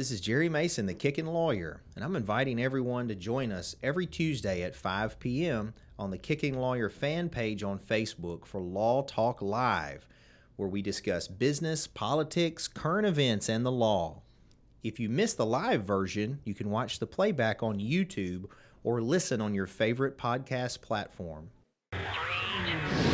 This is Jere Mason, the Kicking Lawyer, and I'm inviting everyone to join us every Tuesday at 5 p.m. on the Kicking Lawyer fan page on Facebook for Law Talk Live, where we discuss business, politics, current events, and the law. If you miss the live version, you can watch the playback on YouTube or listen on your favorite podcast platform. Jere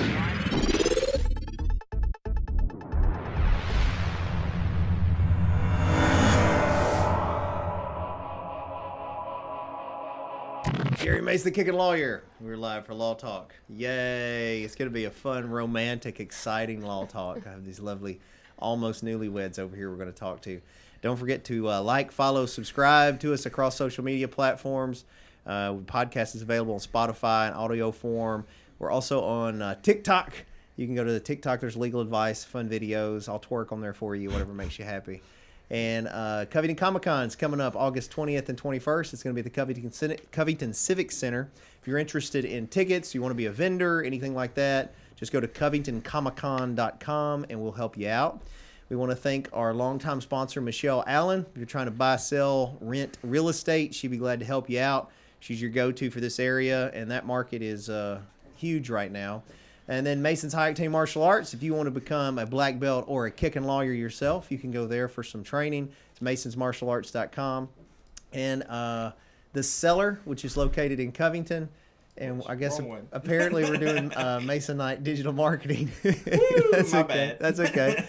Mace, the kicking lawyer. We're live for Law Talk. Yay! It's going to be a fun, romantic, exciting Law Talk. I have these lovely, almost newlyweds over here we're going to talk to. Don't forget to uh, like, follow, subscribe to us across social media platforms. Uh, podcast is available on Spotify in audio form. We're also on uh, TikTok. You can go to the TikTok. There's legal advice, fun videos. I'll twerk on there for you, whatever makes you happy. And uh, Covington Comic Con is coming up August 20th and 21st. It's going to be at the Covington, Covington Civic Center. If you're interested in tickets, you want to be a vendor, anything like that, just go to covingtoncomiccon.com and we'll help you out. We want to thank our longtime sponsor, Michelle Allen. If you're trying to buy, sell, rent real estate, she'd be glad to help you out. She's your go to for this area, and that market is uh, huge right now. And then Mason's High Octane Martial Arts. If you want to become a black belt or a kicking lawyer yourself, you can go there for some training. It's masonsmartialarts.com. And uh, the Cellar, which is located in Covington. And I guess apparently we're doing uh, Mason Night digital marketing. That's okay. bad. That's okay.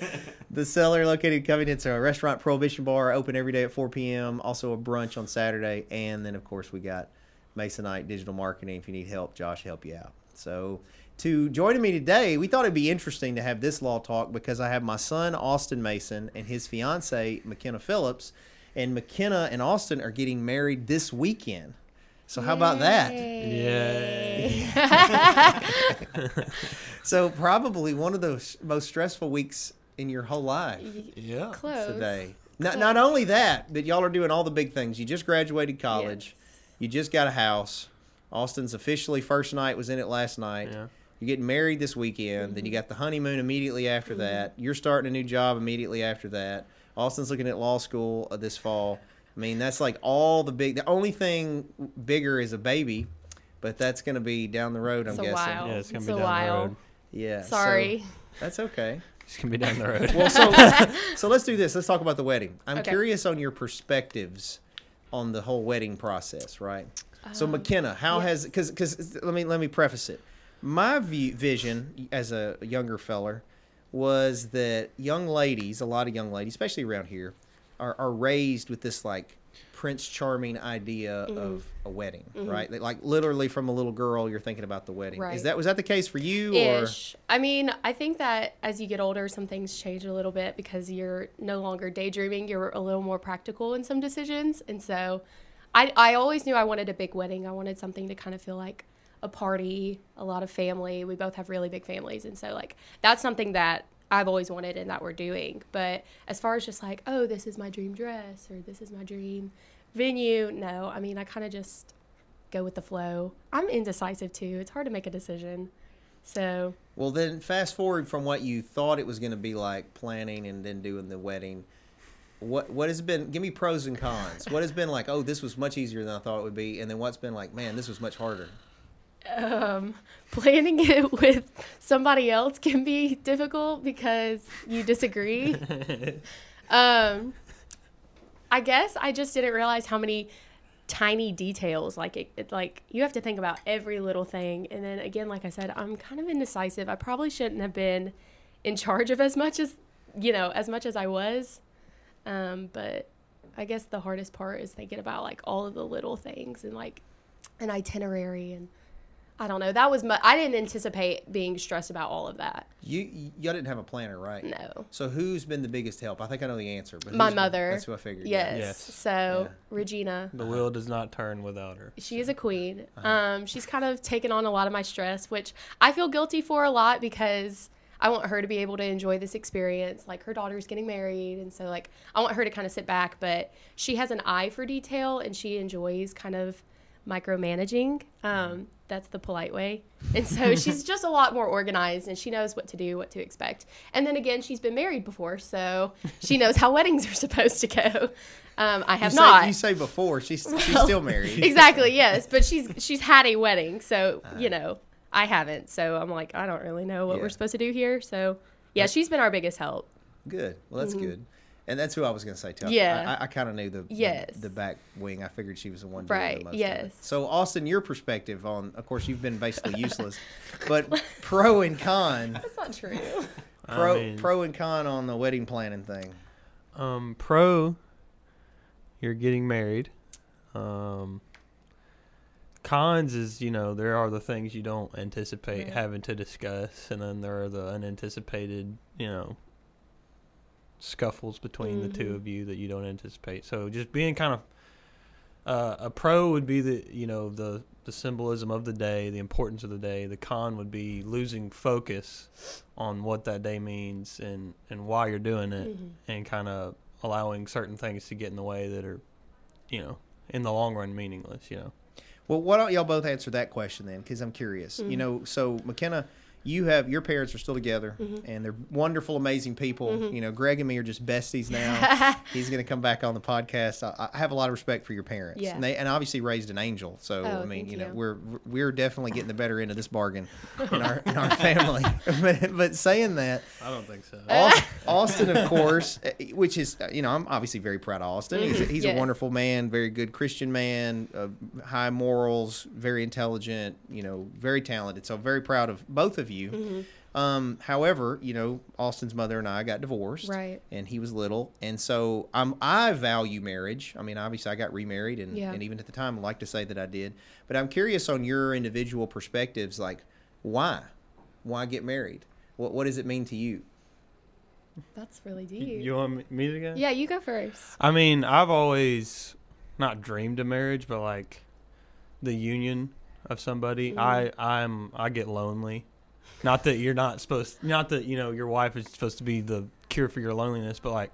the Cellar, located in Covington, it's a restaurant prohibition bar, open every day at 4 p.m. Also a brunch on Saturday, and then of course we got Masonite Digital Marketing. If you need help, Josh help you out. So to joining me today, we thought it'd be interesting to have this law talk because I have my son Austin Mason and his fiance Mackenna Phillips, and Mackenna and Austin are getting married this weekend. So how about that? Yay. So probably one of the most stressful weeks in your whole life Yeah. Close. today. Not, not only that, but y'all are doing all the big things. You just graduated college. You just got a house. Austin's officially first night was in it last night. Yeah. You're getting married this weekend. Then you got the honeymoon immediately after that. You're starting a new job immediately after that. Austin's looking at law school uh, this fall. I mean, that's like all the big. The only thing bigger is a baby, but that's going to be down the road. I'm It's a guessing. while. Yeah, it's gonna be a down while. the road. Yeah. so Sorry. that's okay. It's gonna be down the road. Well, so so let's do this. Let's talk about the wedding. I'm Okay. curious on your perspectives on the whole wedding process, right? So Mackenna, how Um, yeah. has because because let me let me preface it. My view, vision as a younger feller was that young ladies, a lot of young ladies, especially around here, are, are raised with this like Prince Charming idea Mm-hmm. of a wedding, right? Like literally from a little girl, you're thinking about the wedding. Right. Is that was that the case for you or? Ish. I mean, I think that as you get older, some things change a little bit because you're no longer daydreaming. You're a little more practical in some decisions. And so I, I always knew I wanted a big wedding. I wanted something to kind of feel like a party, a lot of family. We both have really big families. And so, like, that's something that I've always wanted and that we're doing. But as far as just like, oh, this is my dream dress or this is my dream venue, no. I mean, I kind of just go with the flow. I'm indecisive too. It's hard to make a decision. So, Well, then fast forward from what you thought it was going to be like planning and then doing the wedding. What what has been? Give me pros and cons. What has been like? Oh, this was much easier than I thought it would be, and then what's been like? Man, this was much harder. Um, planning it with somebody else can be difficult because you disagree. um, I guess I just didn't realize how many tiny details like it, it like you have to think about every little thing. And then again like i said i'm kind of indecisive. I probably shouldn't have been in charge of as much as you know as much as i was. Um, but i guess the hardest part is thinking about like all of the little things and like an itinerary and i don't know that was my, i didn't anticipate being stressed about all of that You you y'all didn't have a planner, right? no So who's been the biggest help? I think I know the answer, but My who's been- mother. That's what I figured. yes, Yes. so Yeah. regina the wheel does not turn without her. She is a queen. Uh-huh. Um, she's kind of taken on a lot of my stress, which I feel guilty for a lot because I want her to be able to enjoy this experience. Like her daughter's getting married, and so like I want her to kind of sit back, but she has an eye for detail and she enjoys kind of micromanaging. Um, that's the polite way. And so she's just a lot more organized and she knows what to do, what to expect. And then again, she's been married before, so she knows how weddings are supposed to go. Um, I have you not. You say before she's she's still married. exactly, yes. But she's she's had a wedding, so Uh. you know, I haven't. So I'm like, I don't really know what Yeah. we're supposed to do here. So yeah, she's been our biggest help. Good. Well, that's good. And that's who I was going to say too. I- Mm-hmm. Yeah. I, I, kind of knew the, the- Yes. the back wing. I figured she was the one doing Right, the most. of it. yes. So Austin, your perspective on, of course, you've been basically useless, but pro and con, That's not true. pro I mean, pro and con on the wedding planning thing. um, pro, you're getting married. Um, cons is you know there are the things you don't anticipate Right. having to discuss, and then there are the unanticipated you know scuffles between the two Mhm. of you that you don't anticipate. So just being kind of uh, a pro would be the you know the the symbolism of the day, the importance of the day. The con would be losing focus on what that day means and and why you're doing it, Mhm. and kind of allowing certain things to get in the way that are, you know, in the long run meaningless. You know. Well, why don't y'all both answer that question then? Because I'm curious. You Mhm. know, so McKenna, you have your parents are still together, Mhm. and they're wonderful, amazing people. Mhm. You know, Greg and me are just besties now. He's going to come back on the podcast. I, I have a lot of respect for your parents, Yeah. and they and obviously raised an angel. So Oh, I mean, thank you know, you. we're we're definitely getting the better end of this bargain in our in our family. but, but saying that, I don't think so. Aus- Austin, of course, eh, which is uh, you know I'm obviously very proud of Austin. He's, a, he's a Yes. wonderful man, very good Christian man, uh, high morals, very intelligent, you know, very talented. So very proud of both of you. Mhm. Um, however, you know, Austin's mother and I got divorced, Right. and he was little, and so I'm I value marriage. I mean, obviously, I got remarried, and Yeah. and even at the time, I like to say that I did. But I'm curious on your individual perspectives, like why, why get married? What what does it mean to you? That's really deep. you want me to go? yeah, you go first. I mean, I've always not dreamed of marriage, but like the union of somebody. Mhm. I I'm I get lonely. Not that you're not supposed. Not that you know your wife is supposed to be the cure for your loneliness, but like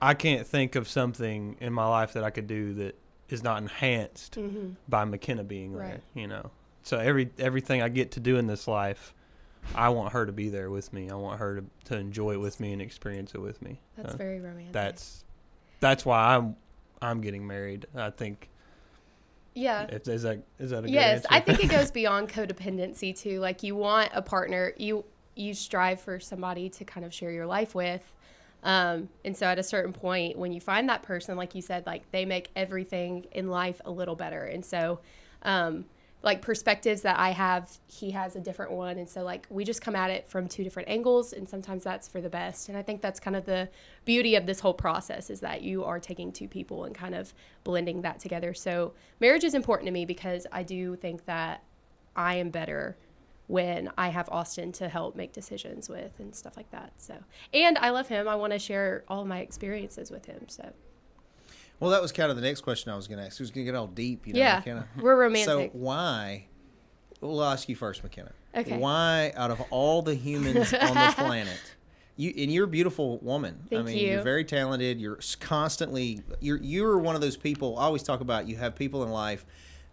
I can't think of something in my life that I could do that is not enhanced hmm by Mackenna being there. Right. You know, so every everything I get to do in this life. I want her to be there with me. I want her to, to enjoy it with me and experience it with me. That's Uh, very romantic. that's that's why I'm I'm getting married. I think yeah. is that is that a good Yes. I think it goes beyond codependency too. Like you want a partner, you you strive for somebody to kind of share your life with. Um, and so at a certain point, when you find that person, like you said, like they make everything in life a little better. And so, um, like perspectives that I have, he has a different one. And so, like, we just come at it from two different angles. And sometimes that's for the best. And I think that's kind of the beauty of this whole process is that you are taking two people and kind of blending that together. So, marriage is important to me because I do think that I am better when I have Austin to help make decisions with and stuff like that. So, and I love him. I want to share all my experiences with him. So, Well, that was kind of the next question I was going to ask. Who's going to get all deep? You know, yeah, Mackenna? we're romantic. So why? We'll ask you first, Mackenna. Okay. Why, out of all the humans on the planet, you and you're a beautiful woman. I Thank mean, you. are very talented. You're constantly. You're you're one of those people. I always talk about. You have people in life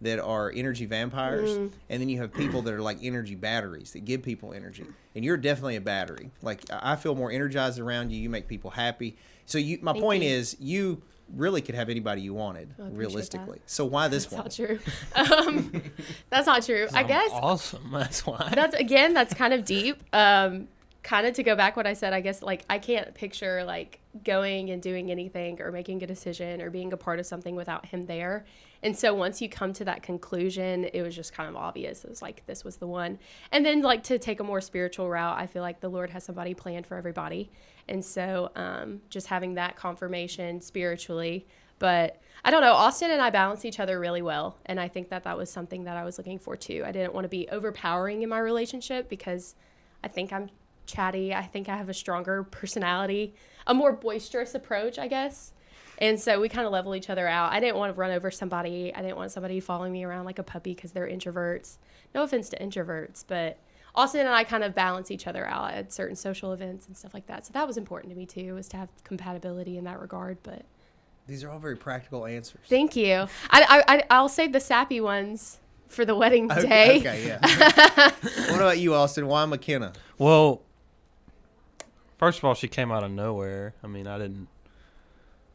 that are energy vampires, Mm. and then you have people that are like energy batteries that give people energy. And you're definitely a battery. Like I I feel more energized around you. You make people happy. So you, my Thank point you. is, you really could have anybody you wanted, I realistically. that. So why this That's one? not true. Um, that's not true. I I'm guess awesome. That's why. that's again that's kind of deep um kind of to go back what i said i guess like i can't picture like going and doing anything or making a decision or being a part of something without him there and so once you come to that conclusion it was just kind of obvious it was like this was the one and then like to take a more spiritual route i feel like the lord has somebody planned for everybody and so um, just having that confirmation spiritually but I don't know. Austin and I balance each other really well. And I think that that was something that I was looking for too. I didn't want to be overpowering in my relationship because I think I'm chatty. I think I have a stronger personality, a more boisterous approach, I guess. And so we kind of level each other out. I didn't want to run over somebody. I didn't want somebody following me around like a puppy because they're introverts. No offense to introverts, but Austin and I kind of balance each other out at certain social events and stuff like that. So that was important to me too, was to have compatibility in that regard. But These are all very practical answers. Thank you. I, I, I I'll save the sappy ones for the wedding Okay, day. okay, yeah. what about you, Austin? Why Mackenna? Well, first of all, she came out of nowhere. I mean, I didn't,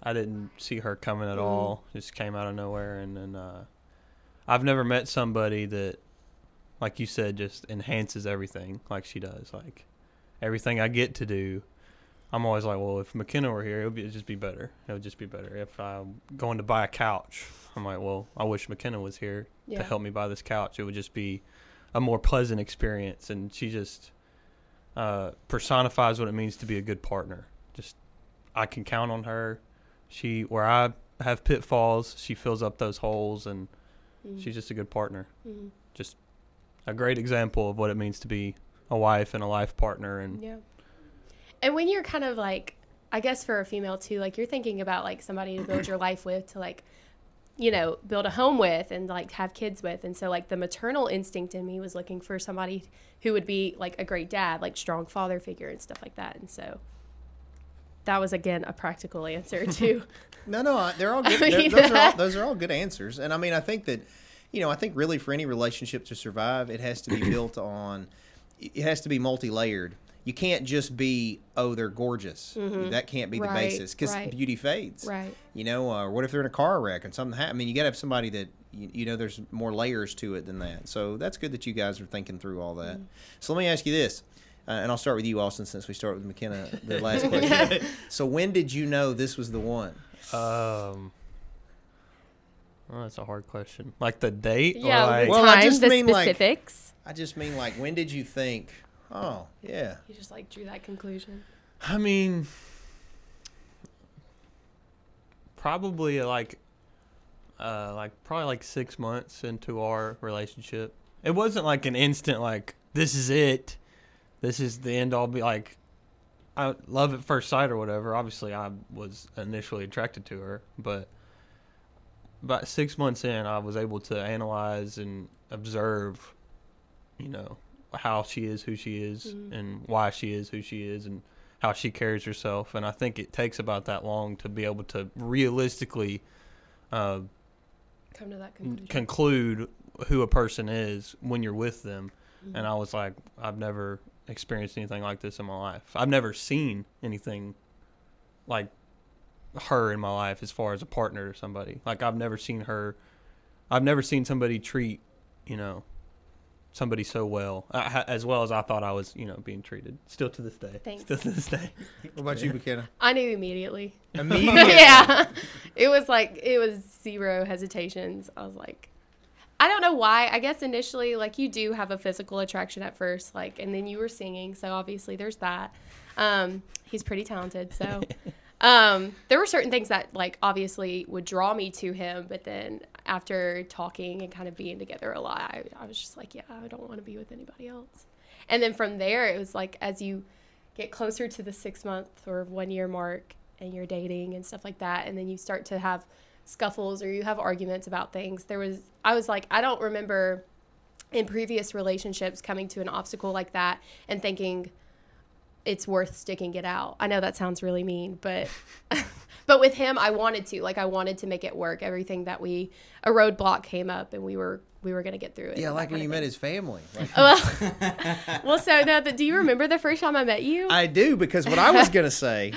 I didn't see her coming at Mm. all. Just came out of nowhere, and then uh, I've never met somebody that, like you said, just enhances everything like she does. Like everything I get to do, I'm always like, well, if Mackenna were here, it would be, just be better. It would just be better. If I'm going to buy a couch, I'm like, well, I wish Mackenna was here Yeah. to help me buy this couch. It would just be a more pleasant experience. And she just uh, personifies what it means to be a good partner. Just I can count on her. She where I have pitfalls, she fills up those holes, and Mm. she's just a good partner. Mhm. Just a great example of what it means to be a wife and a life partner. And Yeah. And when you're kind of like, I guess for a female too, like you're thinking about like somebody to build your life with, to like, you know, build a home with and like have kids with. And so, like, the maternal instinct in me was looking for somebody who would be like a great dad, like strong father figure and stuff like that. And so, that was again a practical answer too. No, no, I- they're all good I mean, those, are all, those are all good answers. And I mean, I think that, you know, I think really for any relationship to survive, it has to be built on, it has to be multi layered. You can't just be, oh, they're gorgeous. That can't be the Mm-hmm. Basis because right. beauty fades. right. You know, uh, what if they're in a car wreck and something happens? I mean, you got to have somebody that, you, you know, there's more layers to it than that. So that's good that you guys are thinking through all that. So let me ask you this. Uh, and I'll start with you, Austin, since we start with Mackenna, the last question. so when did you know this was the one? um, well, that's a hard question. Like the date, Yeah, or like, the Well, I just the mean, like- specifics. I just mean like when did you think, oh yeah, you just like drew that conclusion. I mean, probably like, uh, like probably like six months into our relationship. It wasn't like an instant like this is it, this is the end all. Be like, I love at first sight or whatever. Obviously, I was initially attracted to her, but about six months in, I was able to analyze and observe, you know, how she is, who she is, Mhm. and why she is who she is, and how she carries herself. And I think it takes about that long to be able to realistically uh, Come to that conclusion. conclude who a person is when you're with them. Mhm. And I was like, I've never experienced anything like this in my life. I've never seen anything like her in my life as far as a partner or somebody. Like I've never seen her. I've never seen somebody treat, you know, somebody so well, uh, as well as I thought I was, you know, being treated. Still to this day. Thanks. Still to this day. what about you, Mackenna? I knew immediately. Immediately. yeah. It was like it was zero hesitations. I was like I don't know why. I guess initially like you do have a physical attraction at first like and then you were singing, so obviously there's that. Um he's pretty talented, so um there were certain things that like obviously would draw me to him, but then after talking and kind of being together a lot, I, I was just like, yeah, I don't want to be with anybody else. And then from there it was like as you get closer to the 6 month or 1 year mark and you're dating and stuff like that and then you start to have scuffles or you have arguments about things there was i was like i don't remember in previous relationships coming to an obstacle like that and thinking it's worth sticking it out. I know that sounds really mean but but with him i wanted to like i wanted to make it work. Everything that we a roadblock came up and we were we were going to get through it. Yeah, like when you met his family. Like, well, well so now the, do you remember the first time i met you? I do because what I was gonna say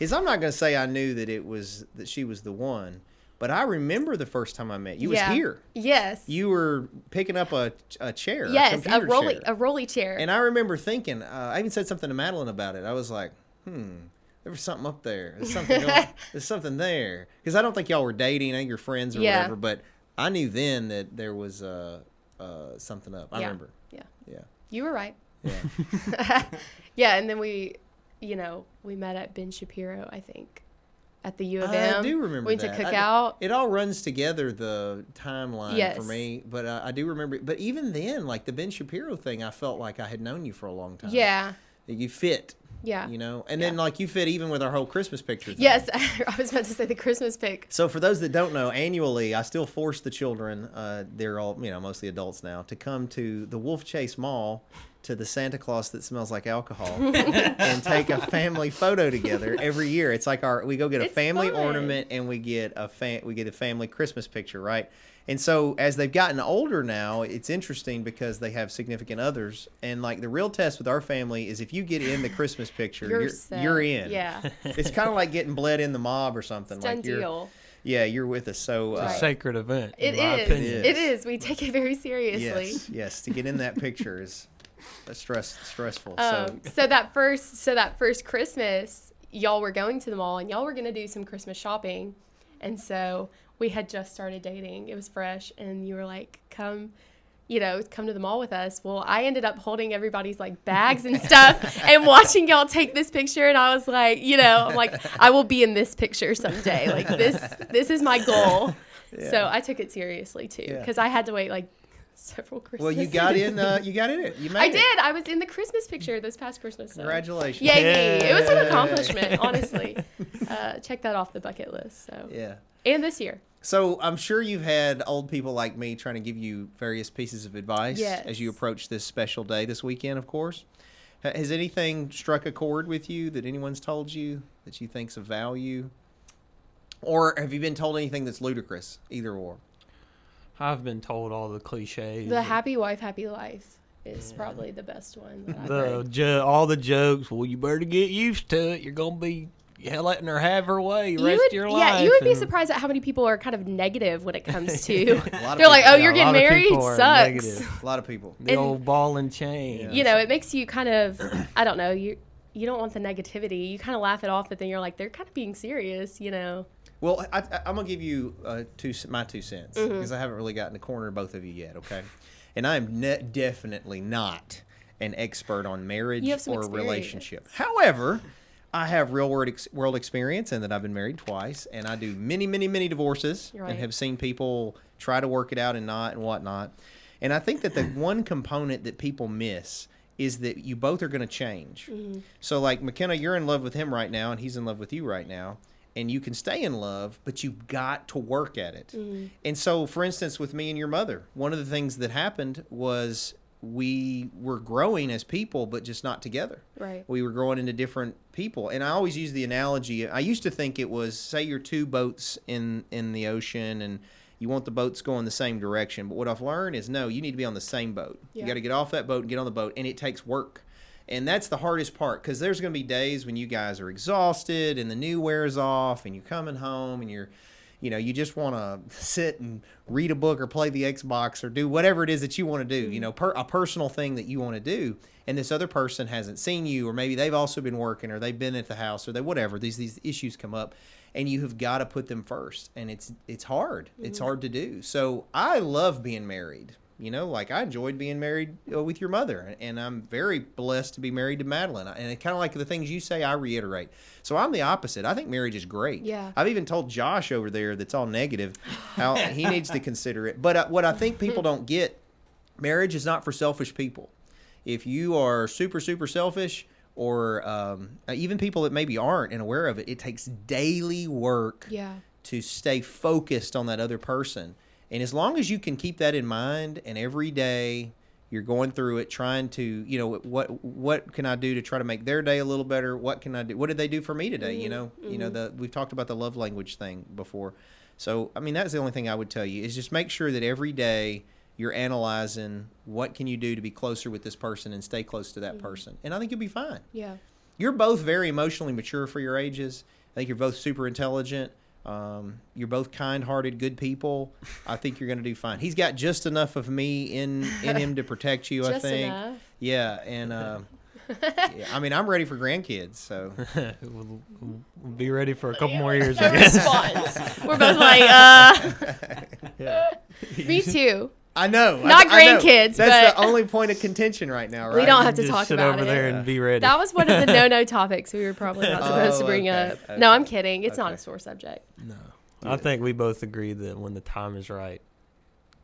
is I'm not gonna say I knew that it was that she was the one, but I remember the first time I met you. Yeah. was here. yes You were picking up a, a chair. yes a computer rolly chair. a rolly chair And I remember thinking, uh, I even said something to Madeline about it. I was like, hmm, there was something up there. There's something going, There's something there. Because I don't think y'all were dating. I think you're friends or Yeah. whatever. But I knew then that there was uh, uh, something up. I Yeah. remember. Yeah. Yeah. You were right. Yeah. yeah, and then we, you know, we met at Ben Shapiro, I think, at the U of M. I do remember Went that. to cook I- out. It all runs together the timeline Yes. for me, but uh, I do remember. But even then, like the Ben Shapiro thing, I felt like I had known you for a long time. Yeah, you fit, yeah. you know, and then like you fit even with our whole Christmas picture. Thing. Yes, I was about to say the Christmas pic. So for those that don't know, annually I still force the children, uh, they're all you know mostly adults now, to come to the Wolfchase Mall to the Santa Claus that smells like alcohol and take a family photo together every year. It's like our we go get a It's family fun. ornament and we get a fa- we get a family Christmas picture, right? And so as they've gotten older now, it's interesting because they have significant others. And like the real test with our family is if you get in the Christmas picture, You're, you're you're in. Yeah. It's kind of like getting bled in the mob or something. It's done like you're, deal. Yeah, you're with us. So It's uh, a Right. sacred event. It in my is. opinion. It is. We take it very seriously. yes, yes, to get in that picture is uh, stress stressful. so Um, so that first, so that first Christmas, y'all were going to the mall and y'all were gonna do some Christmas shopping, and so we had just started dating. It was fresh, and you were like, "Come." You know, come to the mall with us. Well, I ended up holding everybody's like bags and stuff and watching y'all take this picture. And I was like, you know, I'm like, I will be in this picture someday. Like this, this is my goal. So I took it seriously too, Yeah. because I had to wait like several Christmas. well, you got in. Uh, you got in it. You made I it. did. I was in the Christmas picture this past Christmas. So. Congratulations. Yay, me. It was an accomplishment, honestly. Uh, check that off the bucket list. So, Yeah. and this year, So I'm sure you've had old people like me trying to give you various pieces of advice Yes. as you approach this special day this weekend, of course. Has anything struck a chord with you that anyone's told you that you think's of value? Or have you been told anything that's ludicrous? Either or. I've been told all the cliches. the happy wife, happy life is probably the best one. That the jo- all the jokes. Well, you better get used to it. You're gonna be yeah, letting her have her way the You rest would, of your yeah, you would be surprised at how many people are kind of negative when it comes to. A lot of They're like, people- "Oh, Yeah, you're a getting married? people Sucks." negative. A lot of people. The And- old ball and chain. You know, it makes you kind of, I don't know, you you don't want the negativity. You kind of laugh it off, but then you're like, they're kind of being serious, you know. Well, I, I, I'm gonna give you uh, two my two cents Mm-hmm. because I haven't really gotten to corner both of you yet. Okay, and I am ne- definitely not an expert on marriage You have some or experience. relationship. However, I have real world ex- world experience and that I've been married twice, and I do many, many, many divorces, Right. and have seen people try to work it out and not and whatnot. And I think that the one component that people miss is that you both are going to change. Mm-hmm. So, like McKenna, you're in love with him right now, and he's in love with you right now. And you can stay in love, but you've got to work at it. Mm-hmm. And so, for instance, with me and your mother, one of the things that happened was we were growing as people, but just not together. Right. We were growing into different people. And I always use the analogy. I used to think it was say you're two boats in in the ocean and you want the boats going the same direction. But what I've learned is no, you need to be on the same boat. Yeah. You got to get off that boat and get on the boat, and it takes work. And that's the hardest part because there's going to be days when you guys are exhausted and the new wears off, and you're coming home and you're, you know, you just want to sit and read a book or play the Xbox or do whatever it is that you want to do, you mm-hmm. know, per, a personal thing that you want to do. And this other person hasn't seen you, or maybe they've also been working, or they've been at the house, or they whatever. These these issues come up, and you have got to put them first, and it's it's hard. It's mm-hmm. hard to do. So I love being married. You know, like I enjoyed being married uh, with your mother, and I'm very blessed to be married to Madeline. And it kind of like the things you say, I reiterate. So I'm the opposite. I think marriage is great. Yeah. I've even told Josh over there that's all negative how he needs to consider it. But uh, what I think people don't get, marriage is not for selfish people. If you are super super selfish, or um, uh, even people that maybe aren't and aware of it, it takes daily work Yeah. to stay focused on that other person. And as long as you can keep that in mind and every day you're going through it trying to, you know, what what can I do to try to make their day a little better? What can I do? What did they do for me today, you mm-hmm, know? You know, mm-hmm. the we've talked about the love language thing before. So, I mean, that's the only thing I would tell you is just make sure that every day you're analyzing what can you do to be closer with this person and stay close to that mm-hmm. person. And I think you'll be fine Yeah. you're both very emotionally mature for your ages. I think you're both super intelligent. Um, you're both kind-hearted, good people. I think you're going to do fine. He's got just enough of me in in him to protect you. I think. enough. Yeah, and uh, yeah, I mean, I'm ready for grandkids. So we'll, we'll be ready for a couple more years. I guess. response. We're both like, uh. yeah. Me too. I know, I- Not I know. grandkids, That's but- the only point of contention right now, right? We don't have to Just talk sit about over it. there and be ready. That was one of the no-no topics we were probably not supposed Oh, to bring okay, up. okay. No, I'm kidding. It's not a sore subject. no. I think we both agree that when the time is right,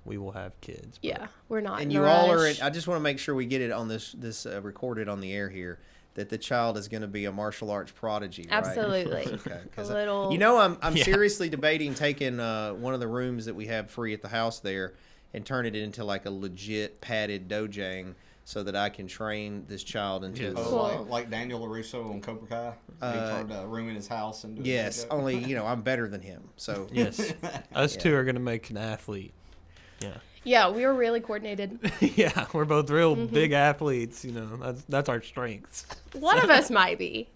we will have kids. but- Yeah, we're not. and in a you all are. In, I just want to make sure we get it on this this uh, recorded on the air here that the child is going to be a martial arts prodigy. Right? Absolutely. Okay, a 'cause I- little. You know, I'm I'm Yeah. seriously debating taking uh, one of the rooms that we have free at the house there and turn it into like a legit padded dojang so that I can train this child into. Yes. Oh, like, like Daniel LaRusso on Cobra Kai. Uh, he turned a room in his house into Yes, dojo. only you know I'm better than him. So Yes, us Yeah. two are gonna make an athlete. Yeah, Yeah, we were really coordinated. yeah, we're both real Mm-hmm. big athletes. You know, that's that's our strengths. One of us might be.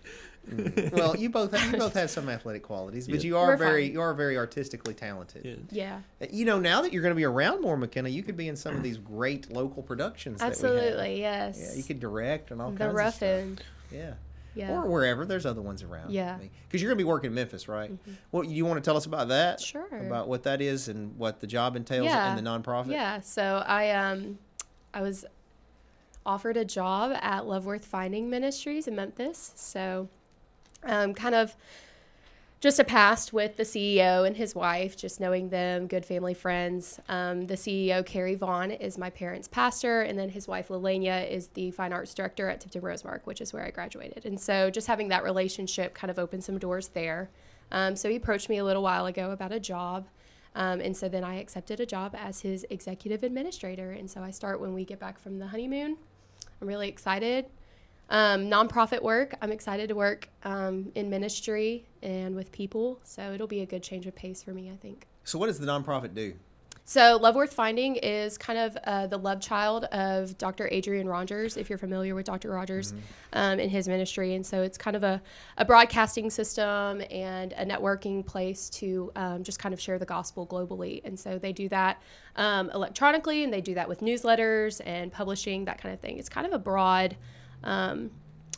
Well, you both have, you both have some athletic qualities, but Yeah. you are We're very fine. you are very artistically talented. Yeah. Yeah, You know, now that you're going to be around more, Mackenna, you could be in some of these great local productions. That we absolutely. have. Yes. Yeah, you could direct and all the kinds rough of stuff. end. Yeah. Yeah. Or wherever. There's other ones around. Yeah. Mm-hmm. Because you're going to be working in Memphis, right? Well, you want to tell us about that? Sure. About what that is and what the job entails Yeah. and the nonprofit? Yeah, so I um I was offered a job at Love Worth Finding Ministries in Memphis. So um kind of just a past with the CEO and his wife, just knowing them, good family friends. Um, the CEO, Carrie Vaughn, is my parents' pastor, and then his wife, Lelania, is the fine arts director at Tipton Rosemark, which is where I graduated. And so just having that relationship kind of opened some doors there. Um, so he approached me a little while ago about a job. Um, and so then I accepted a job as his executive administrator. And so I start when we get back from the honeymoon. I'm really excited. Um, nonprofit work, I'm excited to work um, in ministry and with people. So it'll be a good change of pace for me, I think. So, what does the nonprofit do? So, Love Worth Finding is kind of uh, the love child of Dr. Adrian Rogers, if you're familiar with Dr. Rogers um, in his ministry. And so, it's kind of a, a broadcasting system and a networking place to um, just kind of share the gospel globally. And so, they do that um, electronically and they do that with newsletters and publishing, that kind of thing. It's kind of a broad. Um,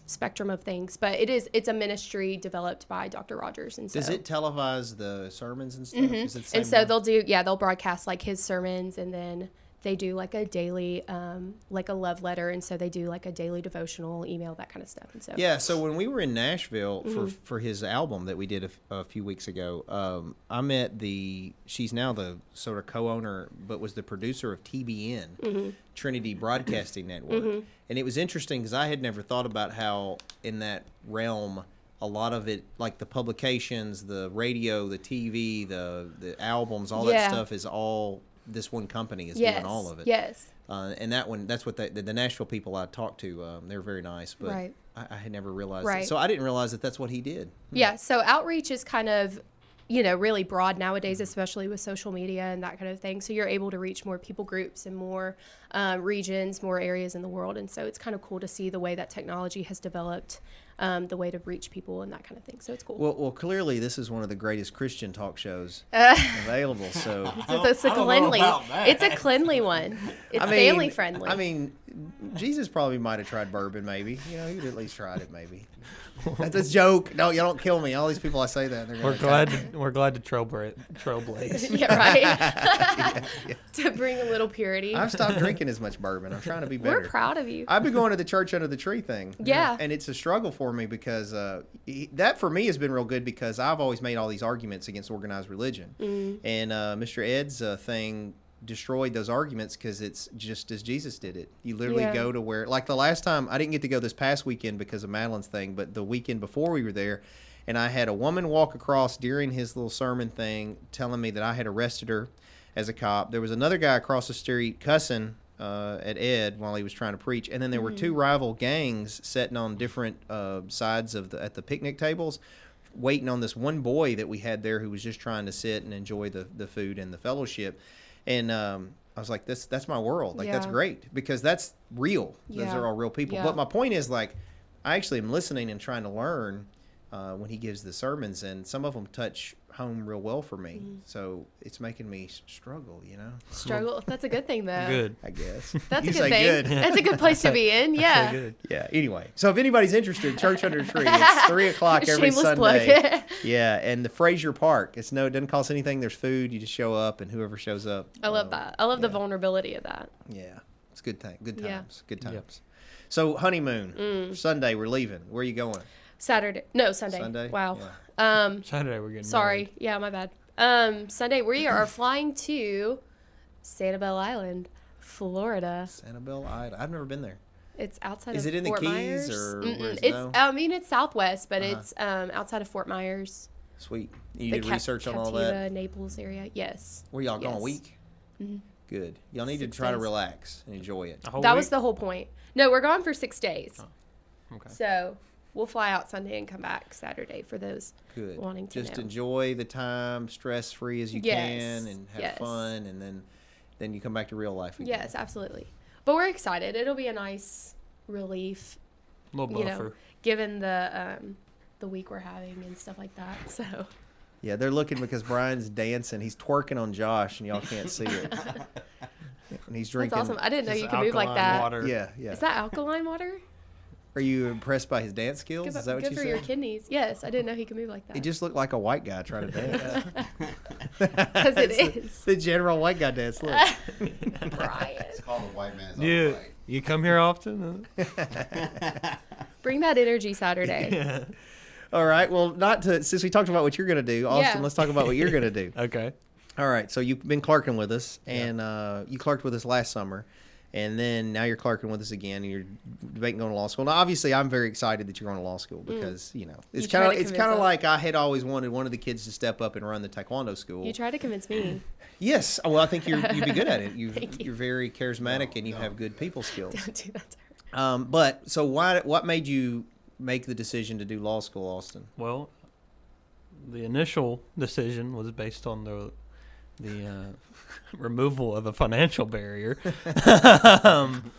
spectrum of things but it is it's a ministry developed by dr rogers and so Does it televise the sermons and stuff? Is it the Mm-hmm. and so one? they'll do yeah they'll broadcast like his sermons and then they do like a daily um like a love letter and so they do like a daily devotional email that kind of stuff and so Yeah, so when we were in Nashville Mm-hmm. for for his album that we did a few weeks ago, um, I met the she's now the sort of co-owner, but was the producer of TBN, Mm-hmm. Trinity Broadcasting Network, and it was interesting because I had never thought about how in that realm. A lot of it, like the publications, the radio, the TV, the the albums, all Yeah. that stuff is all this one company is yes doing all of it. yes Uh, and that one, that's what they, the, the Nashville people I talked to, um, they're very nice, but Right. I, I had never realized. Right. That. So I didn't realize that that's what he did. yeah so outreach is kind of you know really broad nowadays especially with social media and that kind of thing so you're able to reach more people groups and more um, regions more areas in the world and so it's kind of cool to see the way that technology has developed um, the way to reach people and that kind of thing so it's cool Well, well, clearly this is one of the greatest Christian talk shows Uh, available. So So it's a I don't cleanly. It's a cleanly one. It's I mean, family friendly. I mean, Jesus probably might have tried bourbon. Maybe you know he'd at least tried it. Maybe that's a joke. No, you don't kill me. All these people I say that they're We're gonna glad to, we're glad to trailbla- trailblaze. yeah, right. to bring a little purity. I've stopped drinking as much bourbon. I'm trying to be better. We're proud of you. I've been going to the church under the tree thing. Yeah. And it's a struggle for me because uh, that for me has been real good because I've always made all these arguments against organized religion. Mm. And uh, Mr. Ed's uh, thing destroyed those arguments because it's just as Jesus did it. You literally Yeah. go to where, like the last time, I didn't get to go this past weekend because of Madeline's thing, but the weekend before we were there, and I had a woman walk across during his little sermon thing telling me that I had arrested her as a cop. There was another guy across the street cussing uh, at Ed while he was trying to preach, and then there were two rival gangs sitting on different uh, sides of the at the picnic tables, waiting on this one boy that we had there who was just trying to sit and enjoy the the food and the fellowship, and. Um, I was like, "This, that's my world. Like, that's great because that's real. Those are all real people." Yeah. But my point is, like, I actually am listening and trying to learn uh, when he gives the sermons, and some of them touch home real well for me. Mm-hmm. So it's making me struggle, you know. Struggle. That's a good thing, though. Good. I guess That's You a good say thing. good. That's a good place to be in. Yeah. Good. Yeah. Anyway, so if anybody's interested, Church Under a Tree, it's three o'clock every Shameless Sunday. plug. yeah, and the Fraser Park. It's no, it doesn't cost anything. There's food. You just show up, and whoever shows up. I love uh, that. I love the vulnerability of that. Yeah, it's good time. Good Yeah. times. Good Yep. times. So honeymoon Mm. Sunday. We're leaving. Where are you going? Saturday. No, Sunday. Sunday? Wow. Yeah. Um, Saturday we're getting sorry. Yeah, my bad. Um, Sunday we are flying to Sanibel Island, Florida. Sanibel Island. I've never been there. It's outside Is of it in the Fort Keys, Myers. or where is it it's now? I mean it's southwest, but Uh-huh. it's um outside of Fort Myers. Sweet. You the did Cap- research on all Captiva, that. Naples area. Yes. Where y'all going? A Yes. week? Mhm. Good. Y'all need Six to try to relax and enjoy it. A whole that week? was the whole point. No, we're gone for six days. Oh, okay. So we'll fly out Sunday and come back Saturday for those. Good. wanting to Just know. enjoy the time, stress free as you Yes, can, and have yes. fun, and then then you come back to real life again. Yes, absolutely. But we're excited. It'll be a nice relief little you know, buffer. given the um, the week we're having and stuff like that. So Yeah, they're looking because Brian's dancing. He's twerking on Josh, and y'all can't see it. and he's drinking. that's awesome. I didn't know you could move like that. Water. Yeah, yeah. Is that alkaline water? Are you impressed by his dance skills? Good, Is that what good you for said? your kidneys. Yes, I didn't know he could move like that. He just looked like a white guy trying to dance. because It's the- The general white guy dance. Look. Brian, It's called a white man's You alright. you come here often? bring that energy Saturday. yeah. All right. Well, not to since we talked about what you're going to do, Austin. Yeah. Let's talk about what you're going to do. Okay. All right. So you've been clerking with us, Yeah. and uh, you clerked with us last summer, and then now you're clerking with us again, and you're debating going to law school. Now, obviously, I'm very excited that you're going to law school because you know it's Mm. You tried kind of it's kind of like I had always wanted one of the kids to step up and run the taekwondo school. You tried to convince me. yes. Well, I think you're you'd be good at it. You, Thank you. you're very charismatic, No, and you no. have good people skills. Don't do that to her. Um, but so why? What made you make the decision to do law school, Austin? Well, the initial decision was based on the the uh, removal of a financial barrier. um,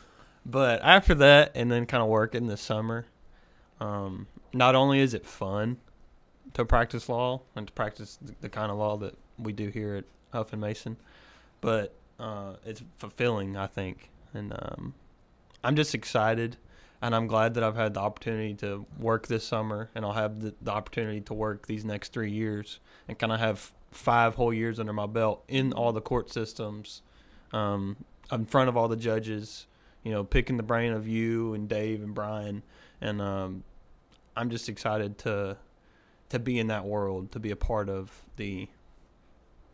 but after that, and then kind of working this summer, um, not only is it fun to practice law and to practice the, the kind of law that we do here at Huff and Mason, but uh, it's fulfilling, I think, and um, I'm just excited and I'm glad that I've had the opportunity to work this summer, and I'll have the, the opportunity to work these next three years, and kind of have five whole years under my belt in all the court systems, um, in front of all the judges, you know, picking the brain of you and Dave and Brian, and um, I'm just excited to to be in that world, to be a part of the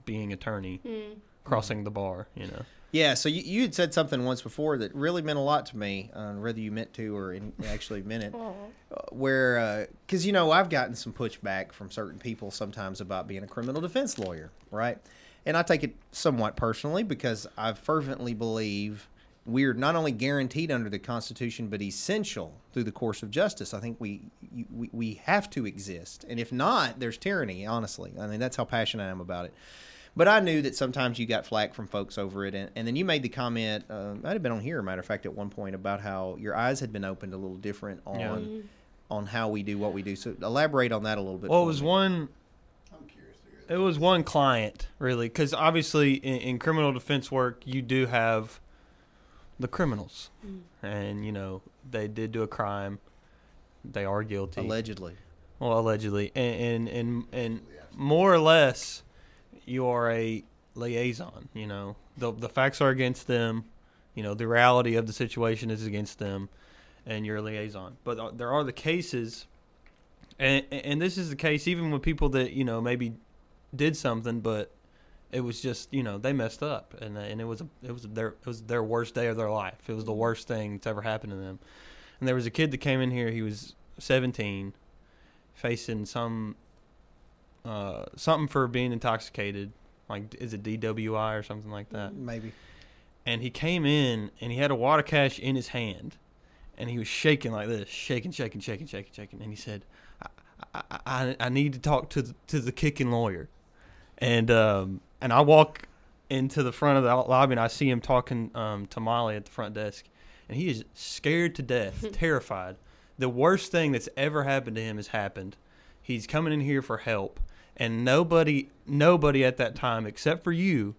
being attorney, Hmm. Crossing the bar, you know. Yeah, so you, you had said something once before that really meant a lot to me, uh, whether you meant to or in, actually meant it. Aw. Uh, where, because you know, I've gotten some pushback from certain people sometimes about being a criminal defense lawyer, right? And I take it somewhat personally because I fervently believe we're not only guaranteed under the Constitution, but essential through the course of justice. I think we we, we have to exist, and if not, there's tyranny. Honestly, I mean that's how passionate I am about it. But I knew that sometimes you got flack from folks over it, and, and then you made the comment. Uh, might have been on here, matter of fact, at one point about how your eyes had been opened a little different on Yeah. Mm-hmm. on how we do what we do. So elaborate on that a little bit. Well, it was me. one I'm curious It was one client, really, because obviously in, in criminal defense work, you do have the criminals, and you know they did do a crime, they are guilty, allegedly. well, allegedly, and and and, and more or less, you are a liaison. You know, the the facts are against them, you know, the reality of the situation is against them, and you're a liaison. But uh, there are the cases, and and this is the case even with people that you know maybe did something, but it was just you know they messed up, and and it was a, it was their it was their worst day of their life. It was the worst thing that's ever happened to them. And there was a kid that came in here. He was 17, facing some uh, something for being intoxicated. Like is it DWI or something like that? Maybe. and he came in and he had a water cache in his hand and he was shaking like this shaking shaking shaking shaking shaking and he said i i, I, I need to talk to the, to the kicking lawyer and um and i walk into the front of the lobby and i see him talking um to molly at the front desk and he is scared to death terrified the worst thing that's ever happened to him has happened he's coming in here for help and nobody nobody at that time except for you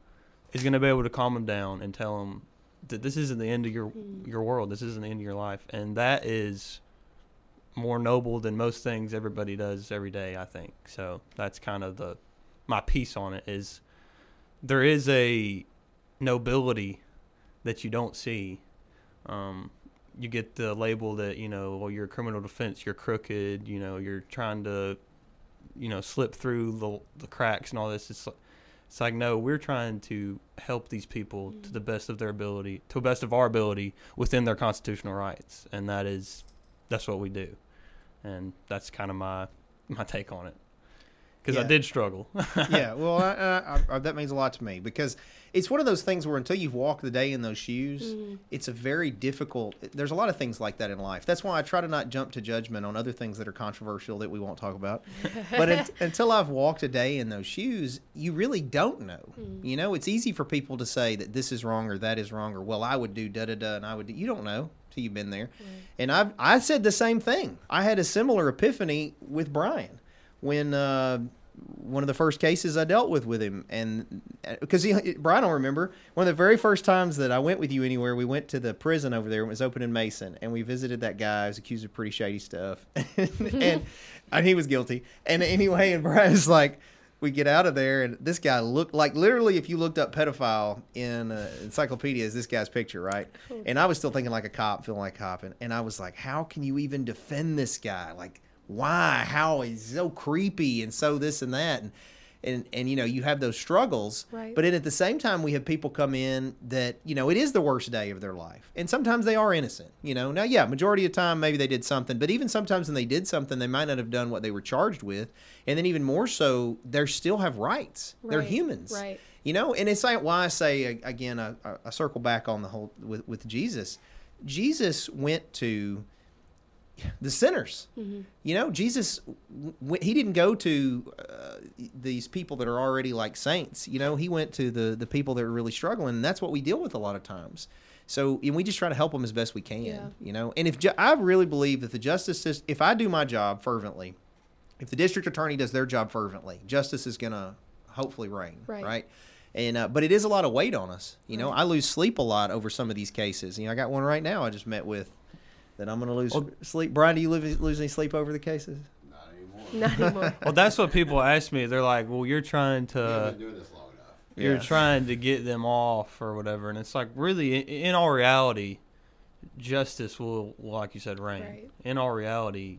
is going to be able to calm him down and tell him that this isn't the end of your your world. This isn't the end of your life, and that is more noble than most things everybody does every day. I think so. That's kind of the my piece on it is there is a nobility that you don't see. Um, you get the label that you know, well, you're a criminal defense, you're crooked, you know, you're trying to, you know, slip through the the cracks and all this. It's it's like no, we're trying to help these people to mm. the best of their ability, to the best of our ability within their constitutional rights, and that is that's what we do, and that's kind of my my take on it. Because I did struggle. yeah, well, I, I, I, that means a lot to me because it's one of those things where until you've walked the day in those shoes, mm-hmm. it's a very difficult. There's a lot of things like that in life. That's why I try to not jump to judgment on other things that are controversial that we won't talk about. but un until I've walked a day in those shoes, you really don't know. Mm. You know, it's easy for people to say that this is wrong or that is wrong or well, I would do da da da, and I would. Do, you don't know till you've been there. And I I said the same thing. I had a similar epiphany with Brian when uh, one of the first cases I dealt with with him, and because he Brian will remember one of the very first times that I went with you anywhere, we went to the prison over there. It was open in Mason, and we visited that guy. who was accused of pretty shady stuff, and, and he was guilty. And anyway, and Brian's like. We get out of there, and this guy looked like literally. If you looked up pedophile in uh, encyclopedia, is this guy's picture, right? And I was still thinking like a cop, feeling like a cop, and, and I was like, how can you even defend this guy? Like, why how he's so creepy and so this and that and and and you know you have those struggles. Right. but then at the same time we have people come in that you know it is the worst day of their life. And sometimes they are innocent you know. Now yeah majority of the time maybe they did something but even sometimes when they did something they might not have done what they were charged with. And then even more so they still have rights. They're humans right. you know. And it's like why i say again I- I circle back on the whole with, with jesus. Jesus went to the sinners. You know, Jesus, he didn't go to uh, these people that are already like saints. You know, he went to the the people that are really struggling, and that's what we deal with a lot of times. So, and we just try to help them as best we can. Yeah. You know, and if ju- I really believe that the justice system, if I do my job fervently, if the district attorney does their job fervently, justice is going to hopefully reign. Right. Right. And uh, but it is a lot of weight on us. You know, Right. I lose sleep a lot over some of these cases. You know, I got one right now. I just met with that I'm going to lose Well- sleep. Brian, do you lose, lose any sleep over the cases? Not anymore. Not anymore. well, that's what people ask me. They're like, "Well, you're trying we to." haven't been doing this long enough. you're Yeah. trying to get them off or whatever and it's like really in, in all reality justice will like you said reign Right. in all reality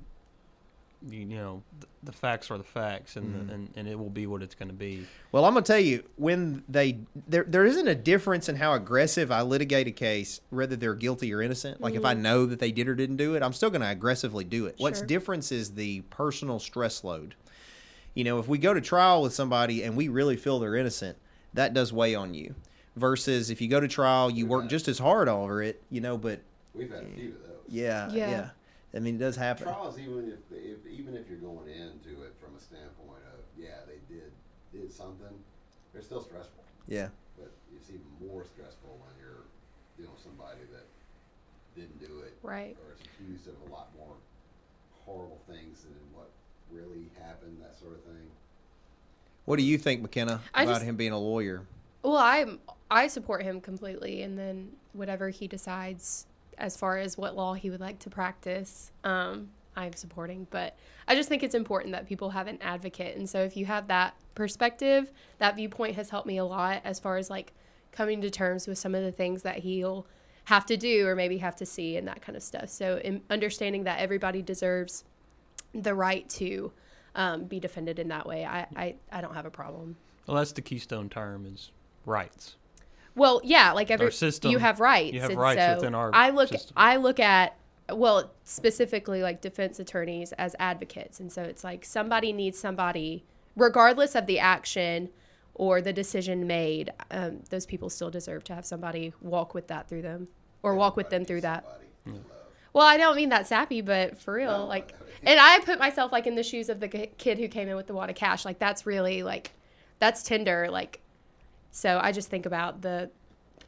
you, you know the, the facts are the facts and, Mm-hmm. the, and and it will be what it's going to be Well, I'm gonna tell you when they there there isn't a difference in how aggressive I litigate a case, whether they're guilty or innocent. Like if I know that they did or didn't do it, I'm still gonna aggressively do it. What's difference is the personal stress load. You know, if we go to trial with somebody and we really feel they're innocent, that does weigh on you. Versus if you go to trial, you work just as hard over it. You know, but We've had a few of those. yeah, yeah. Yeah. I mean, it does happen. Trials, even if, if even if you're going into it from a standpoint of yeah they did did something, they're still stressful. Yeah. But it's even more stressful when you're dealing with somebody that didn't do it, Right. Or is accused of a lot more horrible things than what really happened, that sort of thing. What do you think, Mackenna, I about just- him being a lawyer? Well, I'm I support him completely, and then whatever he decides as far as what law he would like to practice, um, I'm supporting. But I just think it's important that people have an advocate, and so if you have that perspective, that viewpoint has helped me a lot as far as like coming to terms with some of the things that he'll have to do or maybe have to see and that kind of stuff. So in understanding that everybody deserves the right to um, be defended in that way, I, I, I don't have a problem. well that's the keystone term is rights Well, yeah, like every system, you have rights. you have and rights so within our I look system. I look at well, specifically like defense attorneys as advocates. And so it's like somebody needs somebody regardless of the action or the decision made, um, those people still deserve to have somebody walk with that through them or walk with them through that. somebody. Well, I don't mean that sappy, but for real, No, like, I- and I put myself like in the shoes of the ki- kid who came in with the wad of cash. Like, that's really like, that's tender. Like, so I just think about the,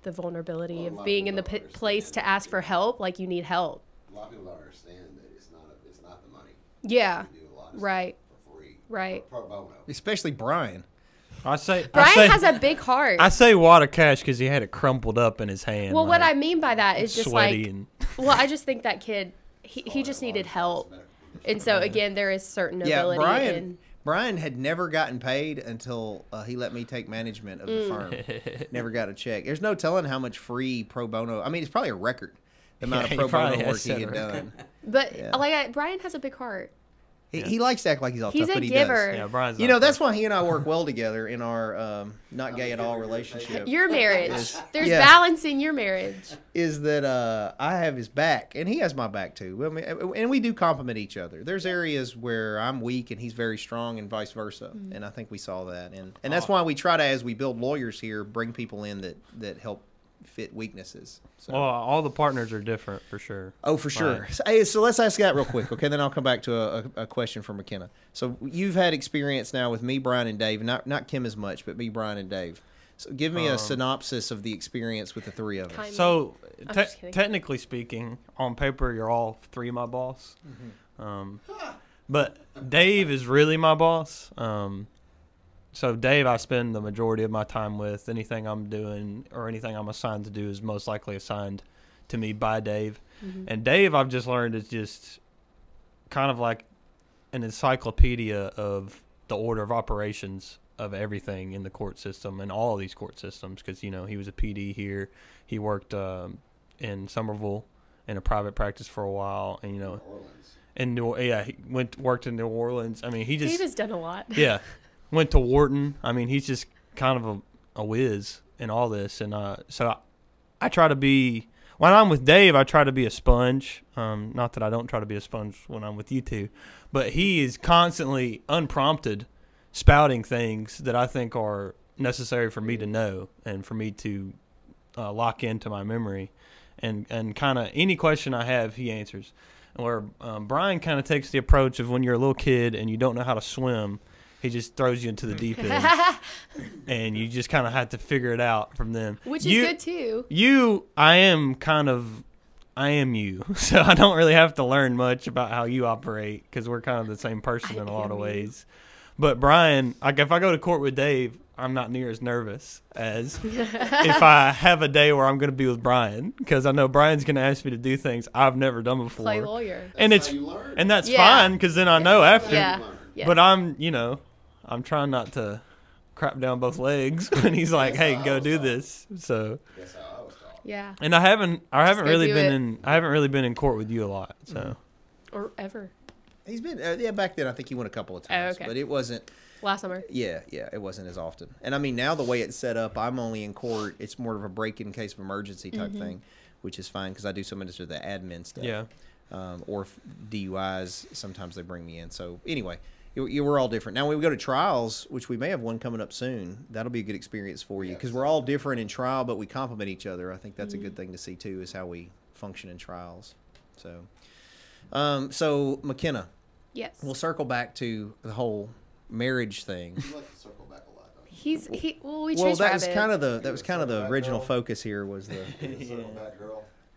the vulnerability Well, of lot of being in the p- place to ask for help. Like, you need help. A lot of people don't understand that it's not a, it's not the money. Yeah, We do a lot of right, stuff for free. right. Pro, pro bono. Especially Brian. i say I Brian say, has a big heart. I say wad of cash because he had it crumpled up in his hand well, what I mean by that is just sweaty like, and well, I just think that kid, he, he just needed help. And so again, there is certain Yeah, ability Brian. in Brian had never gotten paid until uh, he let me take management of the Mm. firm. never got a check. There's no telling how much free pro bono. I mean, it's probably a record. The amount Yeah, of pro bono work he had record. done. But Yeah. like I, Brian has a big heart. He, Yeah. he likes to act like he's all He's tough, a but he giver. does. Yeah, Brian's. You know, that's why he and I work well together in our um, not gay at all giver, you're a relationship. Your marriage. Is- There's yeah. balance in your marriage. is that uh, I have his back and he has my back too. I mean, and we do complement each other. There's areas where I'm weak and he's very strong, and vice versa. Mm-hmm. And I think we saw that, and and that's why we try to, as we build lawyers here, bring people in that that help fit weaknesses. So. Well, all the partners are different for sure. Oh, for sure. Right. So, hey, so let's ask that real quick, okay? Then I'll come back to a, a, a question for Mackenna. So you've had experience now with me, Brian, and Dave. Not not Kim as much, but me, Brian, and Dave. So give me a Um, synopsis of the experience with the three of us. Kind So, te- technically speaking, on paper, you're all three my boss. Mm-hmm. Um, but Dave is really my boss. Um, so Dave, I spend the majority of my time with. Anything I'm doing or anything I'm assigned to do is most likely assigned to me by Dave. Mm-hmm. And Dave, I've just learned is just kind of like an encyclopedia of the order of operations of everything in the court system and all of these court systems because you know he was a PD here, he worked um, in Somerville in a private practice for a while, and you know Orleans. in New yeah he went worked in New Orleans. I mean he just Dave has done a lot. yeah went to Wharton. I mean he's just kind of a, a whiz in all this, and uh, so I, I try to be when I'm with Dave, I try to be a sponge. Um, not that I don't try to be a sponge when I'm with you two, but he is constantly unprompted spouting things that I think are necessary for me to know and for me to uh, lock into my memory, and and kind of any question I have, he answers. Where um, Brian kind of takes the approach of when you're a little kid and you don't know how to swim, he just throws you into the deep end, and you just kind of have to figure it out from them. Which You- is good too. you i am kind of i am you so i don't really have to learn much about how you operate because we're kind of the same person I in a lot am of you. ways but brian like if i go to court with dave i'm not near as nervous as if i have a day where i'm going to be with brian because i know brian's going to ask me to do things i've never done before Play lawyer. and That's it's how you learn. and that's Yeah. fine because then i know after Yeah. Yeah. but i'm you know i'm trying not to crap down both legs when he's like hey go do this so That's how I was taught. yeah. and I haven't I haven't really been it. in I haven't really been in court with you a lot. So Mm-hmm. Or ever. He's been uh, yeah back then. I think he went a couple of times, okay. but it wasn't. Last summer. Yeah, yeah, it wasn't as often. And I mean, now the way it's set up, I'm only in court. It's more of a break in case of emergency type thing, which is fine because I do so much of the admin stuff. yeah. Um, or if DUIs, sometimes they bring me in. So anyway, you, you, we're all different. Now when we go to trials, which we may have one coming up soon, that'll be a good experience for you because Yes. we're all different in trial, but we complement each other. I think that's a good thing to see too, is how we function in trials. So, um, so Mackenna, Yes. we'll circle back to the whole marriage thing. Like to circle back a lot. He's he. Well, we well, chase that was kind of the that was kind of the original girl. focus here was the You're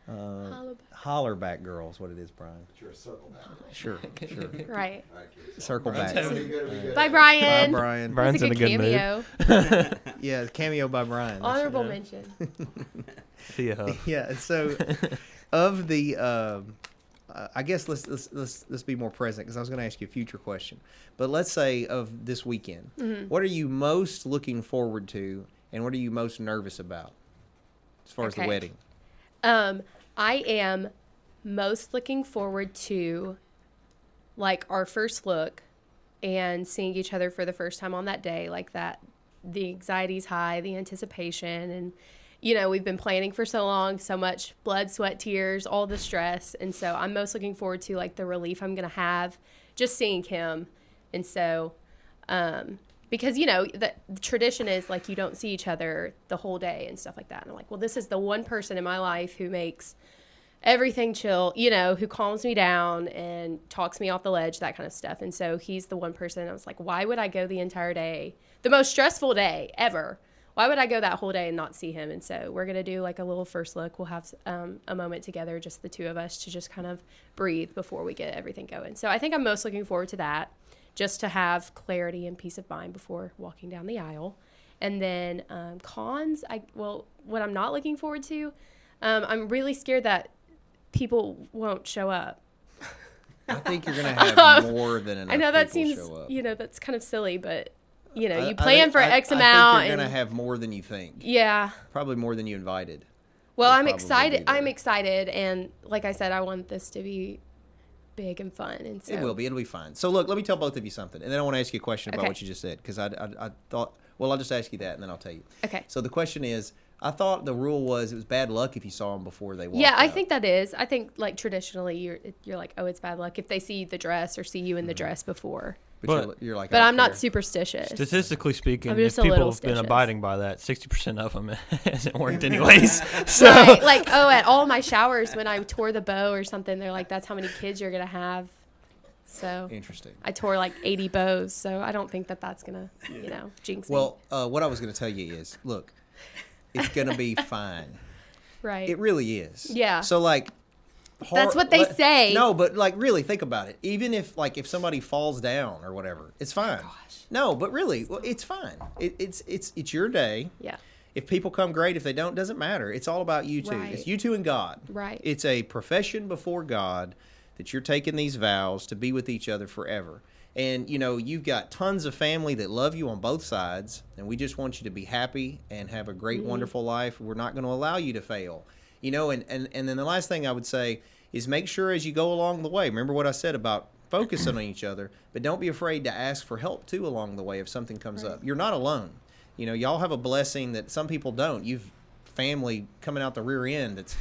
a circle back girl, uh, Holla holler back girl is what it is, Brian. but you're a circle back girl. Sure, sure. Right. All right. Circle Brian's back. having Be good, be good. Bye, Bye, Brian. Brian. Brian's That's a in good a good cameo. mood. Yeah, cameo by Brian. That's- Honorable Yeah. mention. See ya. Huff. yeah. So, of the, um, uh, I guess let's let's let's let's be more present because I was going to ask you a future question, but let's say of this weekend, Mm-hmm. what are you most looking forward to, and what are you most nervous about, as far as the wedding? Um, I am most looking forward to like our first look and seeing each other for the first time on that day, like that the anxiety's high, the anticipation and you know, we've been planning for so long, so much blood, sweat, tears, all the stress. And so I'm most looking forward to like the relief I'm to have just seeing him And so um because you know the, the tradition is like you don't see each other the whole day and stuff like that. And i'm like well this is the one person in my life who makes everything chill you know who calms me down and talks me off the ledge that kind of stuff. And so he's the one person i was like why would i go the entire day the most stressful day ever why would i go that whole day and not see him? And so we're going to do like a little first look. We'll have um, a moment together just the two of us to just kind of breathe before we get everything going. So i think i'm most looking forward to that just to have clarity and peace of mind before walking down the aisle. And then um, cons, I well, what I'm not looking forward to, um, I'm really scared that people won't show up. I think you're going to have more than enough. I know that seems, show up. you know, that's kind of silly, but you know, I- you plan think- for X I amount, think you're going and to have more than you think. yeah. Probably more than you invited. Well, I'm excited. I'm excited, and like I said, I want this to be big and fun. And so It will be. It'll be fine. So look, let me tell both of you something, and then I want to ask you a question about Okay. what you just said because I, I, I thought. Well, I'll just ask you that, and then I'll tell you. Okay. So the question is, I thought the rule was it was bad luck if you saw them before they walked. Yeah, I up. think that is. I think like traditionally you're you're like, oh, it's bad luck if they see the dress or see you Mm-hmm. in the dress before. But, But- you're, you're like, But I don't I'm not care. superstitious. Statistically speaking, if people have been abiding by that, 60% of them hasn't worked anyways. so, Right, like oh, at all my showers when I tore the bow or something, they're like, that's how many kids you're gonna have. So Interesting. I tore like 80 bows, so I don't think that that's gonna, you know, jinx me. Well, uh, what I was going to tell you is, look, it's going to be fine. right. It really is. Yeah. So like. That's what they let- say. No, but like really think about it. Even if like if somebody falls down or whatever, it's fine. No, but really, well, it's fine. It, it's it's it's your day. yeah. If people come, great. If they don't, doesn't matter. It's all about you two. Right. It's you two and God. Right. It's a profession before God that you're taking these vows to be with each other forever. And you know, you've got tons of family that love you on both sides, and we just want you to be happy and have a great, Mm-hmm. wonderful life. We're not going to allow you to fail. You know, and, and and then the last thing I would say is make sure as you go along the way. Remember what I said about focusing on each other, but don't be afraid to ask for help too along the way if something comes up. You're not alone. You know, y'all have a blessing that some people don't. You've family coming out the rear end that's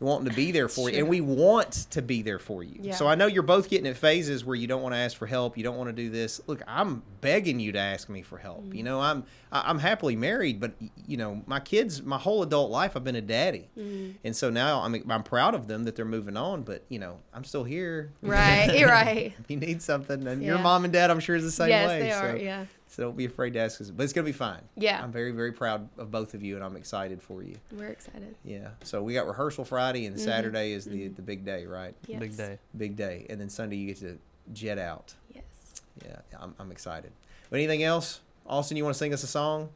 wanting to be there for you, and we want to be there for you. Yeah. So I know you're both getting at phases where you don't want to ask for help, you don't want to do this. Look, I'm begging you to ask me for help. Mm. You know, I'm I'm happily married, but you know, my kids, my whole adult life, I've been a daddy, Mm. and so now I'm I'm proud of them that they're moving on. But you know, I'm still here. Right. You're right. If you need something, and your mom and dad, I'm sure, is the same yes, way. they are. so- Yeah. So don't be afraid to ask us. But it's gonna be fine. Yeah. I'm very, very proud of both of you, and I'm excited for you. We're excited. Yeah. So we got rehearsal Friday, Mm-hmm. and Saturday is the the big day, right? Yes. big day. Big day, and then Sunday you get to jet out. Yes. Yeah, I'm, I'm excited. But anything else, Austin? You want to sing us a song?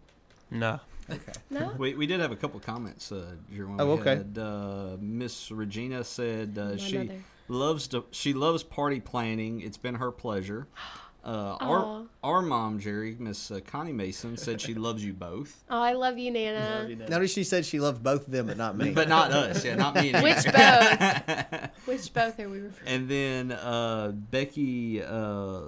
No. Okay. No. We, we did have a couple comments, uh, Jerome. Oh, We okay. had, uh, Miss Regina said uh, she mother. loves to, she loves party planning. It's been her pleasure. Uh, our our mom, Jere, Miss uh, Connie Mason, said she loves you both, Oh, I love you, Nana. Notice she said she loved both of them, but not me. but not us. Yeah, not me. And Which both? Which both are we referring? And then uh, Becky uh,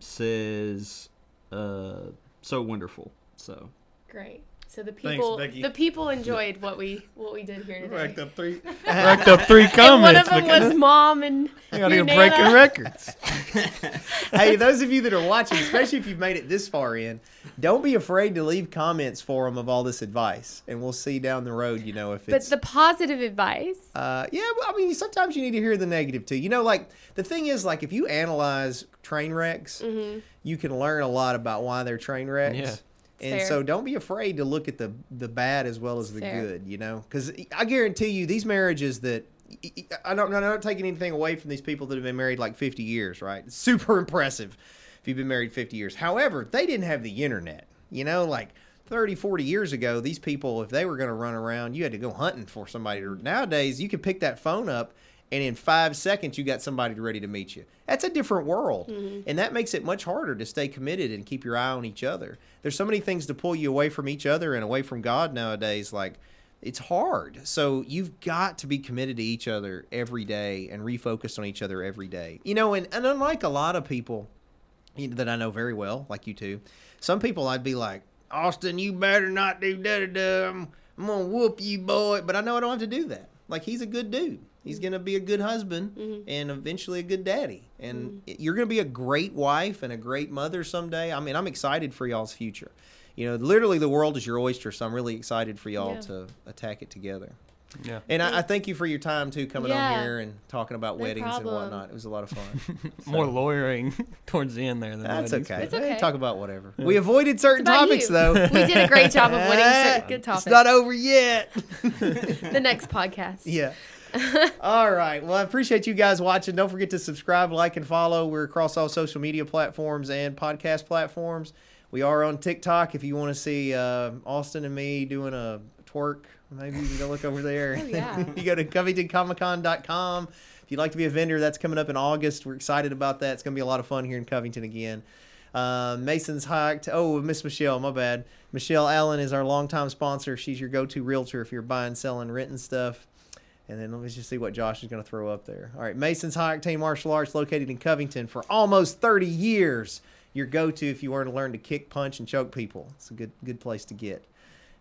says, uh, "So wonderful." So Great. So the people, Becky. the people enjoyed what we what we did here today. Racked up three. Racked up three comments. And one of comments. them was mom and I gotta your get breaking records. hey, those of you that are watching, especially if you've made it this far in, don't be afraid to leave comments for them of all this advice, and we'll see down the road. You know if But it's but the positive advice. Uh, yeah, well, I mean, sometimes you need to hear the negative too. You know, like the thing is, like if you analyze train wrecks, Mm-hmm. you can learn a lot about why they're train wrecks. Yeah. And Fair. so, don't be afraid to look at the the bad as well as the Fair. good. You know, because I guarantee you, these marriages that I don't, I'm not taking anything away from these people that have been married like 50 years, right? It's super impressive if you've been married 50 years. However, they didn't have the internet. You know, like 30, 40 years ago, these people, if they were going to run around, you had to go hunting for somebody. Nowadays, you can pick that phone up and in five seconds, you got somebody ready to meet you. That's a different world. Mm-hmm. And that makes it much harder to stay committed and keep your eye on each other. There's so many things to pull you away from each other and away from God nowadays. Like, it's hard. So you've got to be committed to each other every day and refocused on each other every day. You know, and, and unlike a lot of people you know, that I know very well, like you two, some people I'd be like, Austin, you better not do da da da. I'm, I'm gonna whoop you, boy. But I know I don't have to do that. Like he's a good dude. He's gonna be a good husband mm-hmm. and eventually a good daddy. And mm-hmm. you're gonna be a great wife and a great mother someday. I mean, I'm excited for y'all's future. You know, literally the world is your oyster, so I'm really excited for y'all Yeah. to attack it together. Yeah. And I, I thank you for your time too, coming on here and talking about No weddings problem. and whatnot. It was a lot of fun. More lawyering towards the end there than That's weddings. okay. It's Hey, okay. Talk about whatever. We avoided certain topics you. though. We did a great job of winning certain good topics. It's not over yet. the next podcast. yeah. all right. Well, I appreciate you guys watching. Don't forget to subscribe, like, and follow. We're across all social media platforms and podcast platforms. We are on TikTok. If you want to see uh, Austin and me doing a twerk, maybe you can go look over there. Oh, yeah. you go to CovingtonComicCon.com. If you'd like to be a vendor, that's coming up in August. We're excited about that. It's going to be a lot of fun here in Covington again. Uh, Mason's hiked. Oh, Miss Michelle, my bad. Michelle Allen is our longtime sponsor. She's your go-to realtor if you're buying, selling, renting stuff. And then let me just see what Josh is going to throw up there. All right, Mason's High Octane Martial Arts, located in Covington for almost 30 years. Your go-to if you want to learn to kick, punch, and choke people. It's a good good place to get.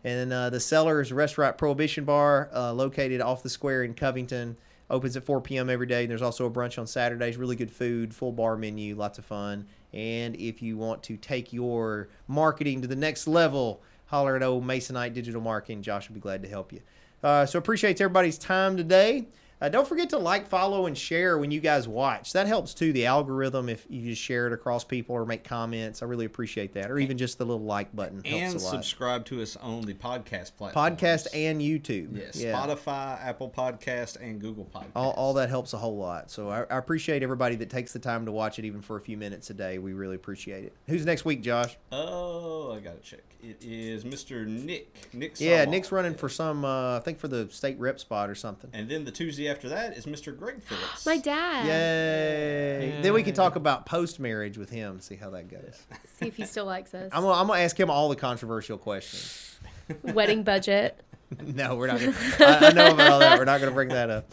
And uh, the Cellar is restaurant prohibition bar uh, located off the square in Covington. Opens at 4 p.m. every day. There's also a brunch on Saturdays. Really good food, full bar menu, lots of fun. And if you want to take your marketing to the next level, holler at old Masonite Digital Marketing. Josh will be glad to help you. Uh, so appreciate everybody's time today. Uh, don't forget to like, follow, and share when you guys watch. That helps too. The algorithm, if you just share it across people or make comments, I really appreciate that. Or even just the little like button helps and a lot. subscribe to us on the podcast platform. Podcast and YouTube. yes, yeah. Spotify, Apple Podcast, and Google Podcast. All, all that helps a whole lot. So I, I appreciate everybody that takes the time to watch it, even for a few minutes a day. We really appreciate it. Who's next week, Josh? Oh, I gotta check. It is Mr. Nick. Nick. Yeah. Nick's running for some, uh, I think for the state rep spot or something. And then the Tuesday after that is Mr. Greg Phillips. My dad. Yay! Then we can talk about post marriage with him. See how that goes. See if he still likes us. I'm gonna, I'm gonna ask him all the controversial questions. Wedding budget. no, we're not. Gonna, I, I know about all that. We're not gonna bring that up.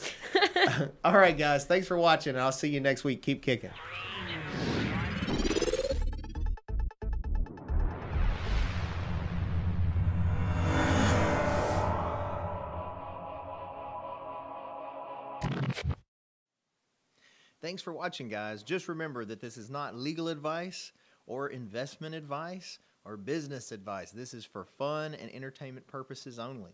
all right, guys. Thanks for watching. and I'll see you next week. Keep kicking. Thanks for watching, guys. Just remember that this is not legal advice or investment advice or business advice. This is for fun and entertainment purposes only.